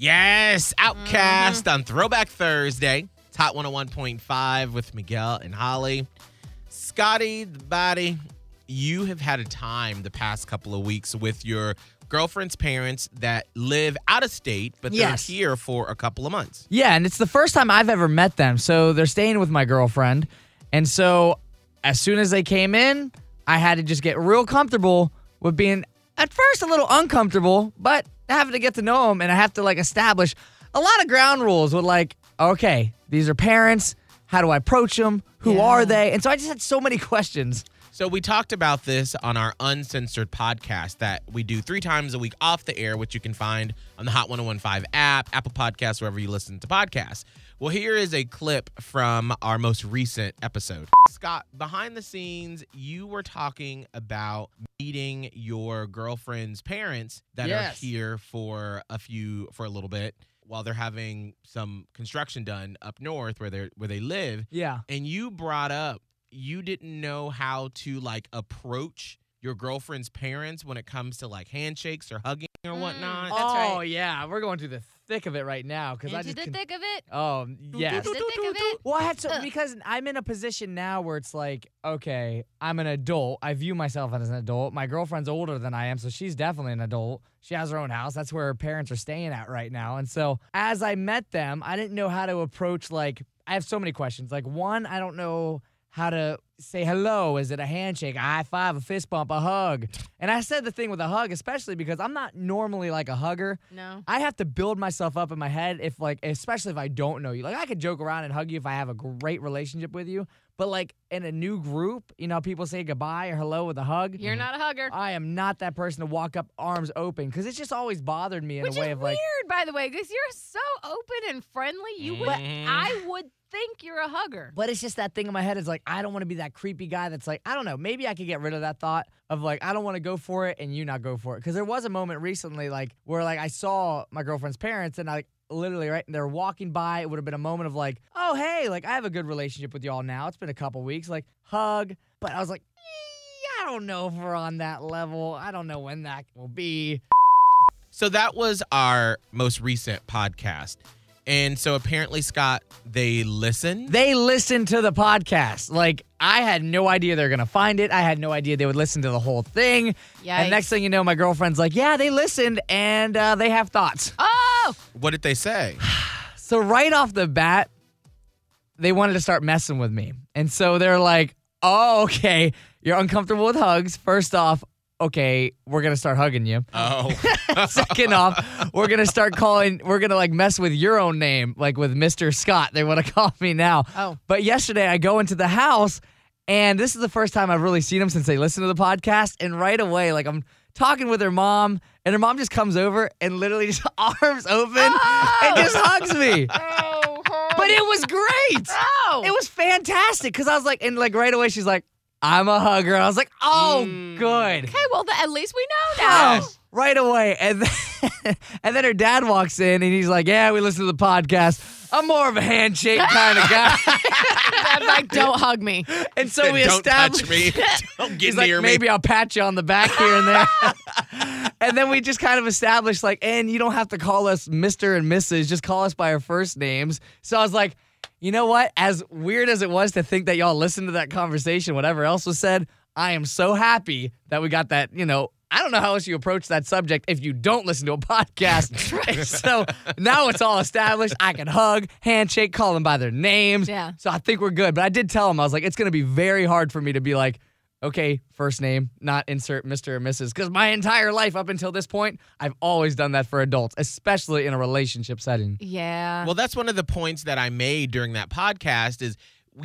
Yes, OutKast mm-hmm. on Throwback Thursday. It's Hot 101.5 with Miguel and Holly. Scotty, the body, you have had a time the past couple of weeks with your girlfriend's parents that live out of state, but they're Yes. here for a couple of months. Yeah, and it's the first time I've ever met them. So they're staying with my girlfriend. And so as soon as they came in, I had to just get real comfortable with being at first a little uncomfortable, but having to get to know them and I have to like establish a lot of ground rules with like, okay, these are parents. How do I approach them? Who are they? And so I just had so many questions. So we talked about this on our uncensored podcast that we do three times a week off the air, which you can find on the Hot 1015 app, Apple Podcasts, wherever you listen to podcasts. Well, here is a clip from our most recent episode. Scott, behind the scenes, you were talking about meeting your girlfriend's parents that Yes. are here for a few for a little bit while they're having some construction done up north where they where they live Yeah. and you brought up you didn't know how to like approach your girlfriend's parents when it comes to like handshakes or hugging or mm. whatnot. That's oh, right. yeah. We're going through the thick of it right now because I just. the con- thick of it. oh, yes. The thick of it. Well, I had to because I'm in a position now where it's like, okay, I'm an adult. I view myself as an adult. My girlfriend's older than I am, so she's definitely an adult. She has her own house. That's where her parents are staying at right now. And so, as I met them, I didn't know how to approach like I have so many questions. Like one, I don't know how to say hello. Is it a handshake, a high five, a fist bump, a hug? And I said the thing with a hug, especially because I'm not normally like a hugger. No. I have to build myself up in my head if like especially if I don't know you. Like I could joke around and hug you if I have a great relationship with you, but like in a new group, you know, people say goodbye or hello with a hug. You're not a hugger. I am not that person to walk up arms open cuz it's just always bothered me in Which a way of like weird, by the way, because you're so open and friendly. You would, Mhm. I would think you're a hugger. but it's just that thing in my head is like I don't want to be that creepy guy that's like I don't know, maybe I could get rid of that thought of like I don't want to go for it and you not go for it cuz there was a moment recently like where like I saw my girlfriend's parents and I like literally right and they're walking by it would have been a moment of like oh hey like I have a good relationship with y'all now it's been a couple weeks like hug but I was like "Eh, I don't know if we're on that level I don't know when that will be So that was our most recent podcast. And so apparently Scott, they listened. They listened to the podcast. Like I had no idea they're gonna find it. I had no idea they would listen to the whole thing. Yikes. And next thing you know, my girlfriend's like, "Yeah, they listened and uh, they have thoughts." Oh, what did they say? So right off the bat, they wanted to start messing with me, and so they're like, "Oh, okay, you're uncomfortable with hugs. First off, okay, we're gonna start hugging you. Oh. Second off, we're gonna start calling. We're gonna like mess with your own name, like with Mr. Scott. They want to call me now. Oh. But yesterday I go into the house, and this is the first time I've really seen them since they listened to the podcast. And right away, like I'm talking with her mom, and her mom just comes over and literally just arms open oh. and just hugs me. oh, But it was great. oh. It was fantastic because I was like, and like right away she's like, I'm a hugger. I was like, oh, Mm. good. okay. Well, th- at least we know now. Yes. right away. And then, and then her dad walks in and he's like, Yeah, we listen to the podcast. I'm more of a handshake kind of guy. I'm like, don't hug me. and so we Don't established. touch me. Don't get He's like, near maybe. I'll pat you on the back here and there. and then we just kind of established, like, and you don't have to call us Mr. and Mrs., just call us by our first names. So I was like, you know what? As weird as it was to think that y'all listened to that conversation, whatever else was said, I am so happy that we got that, you know. I don't know how else you approach that subject if you don't listen to a podcast. so now it's all established. I can hug, handshake, call them by their names. Yeah. So I think we're good. But I did tell him, I was like, it's going to be very hard for me to be like, okay, first name, not insert Mr. or Mrs. Because my entire life up until this point, I've always done that for adults, especially in a relationship setting. Yeah. Well, that's one of the points that I made during that podcast is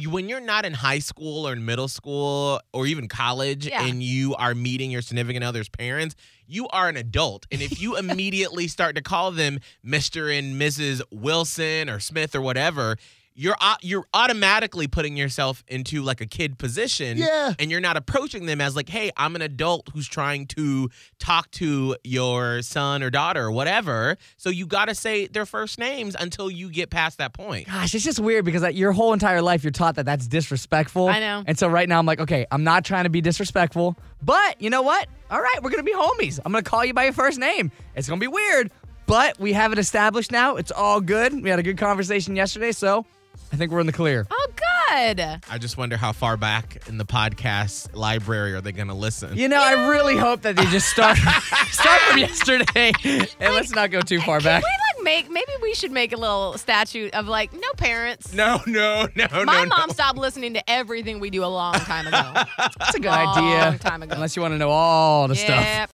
when you're not in high school or in middle school or even college Yeah. and you are meeting your significant other's parents, you are an adult. And if you immediately start to call them Mr. and Mrs. Wilson or Smith or whatever, you're you're automatically putting yourself into like a kid position Yeah. and you're not approaching them as like hey i'm an adult who's trying to talk to your son or daughter or whatever so you got to say their first names until you get past that point Gosh, it's just weird because like, your whole entire life you're taught that that's disrespectful. I know. And so right now I'm like, okay, I'm not trying to be disrespectful, but you know what? All right, we're gonna be homies. I'm gonna call you by your first name. It's gonna be weird, but we have it established now. It's all good. We had a good conversation yesterday, so I think we're in the clear. Oh, good. I just wonder how far back in the podcast library are they going to listen? You know, I really hope that they just start start from yesterday, and let's not go too far Can back. we like make? Maybe we should make a little statute of like no parents. No, no, no, My no, mom no. stopped listening to everything we do a long time ago. That's a good long idea. time ago. Unless you want to know all the stuff.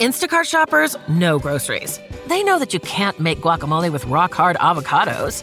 Instacart shoppers know groceries. They know that you can't make guacamole with rock hard avocados.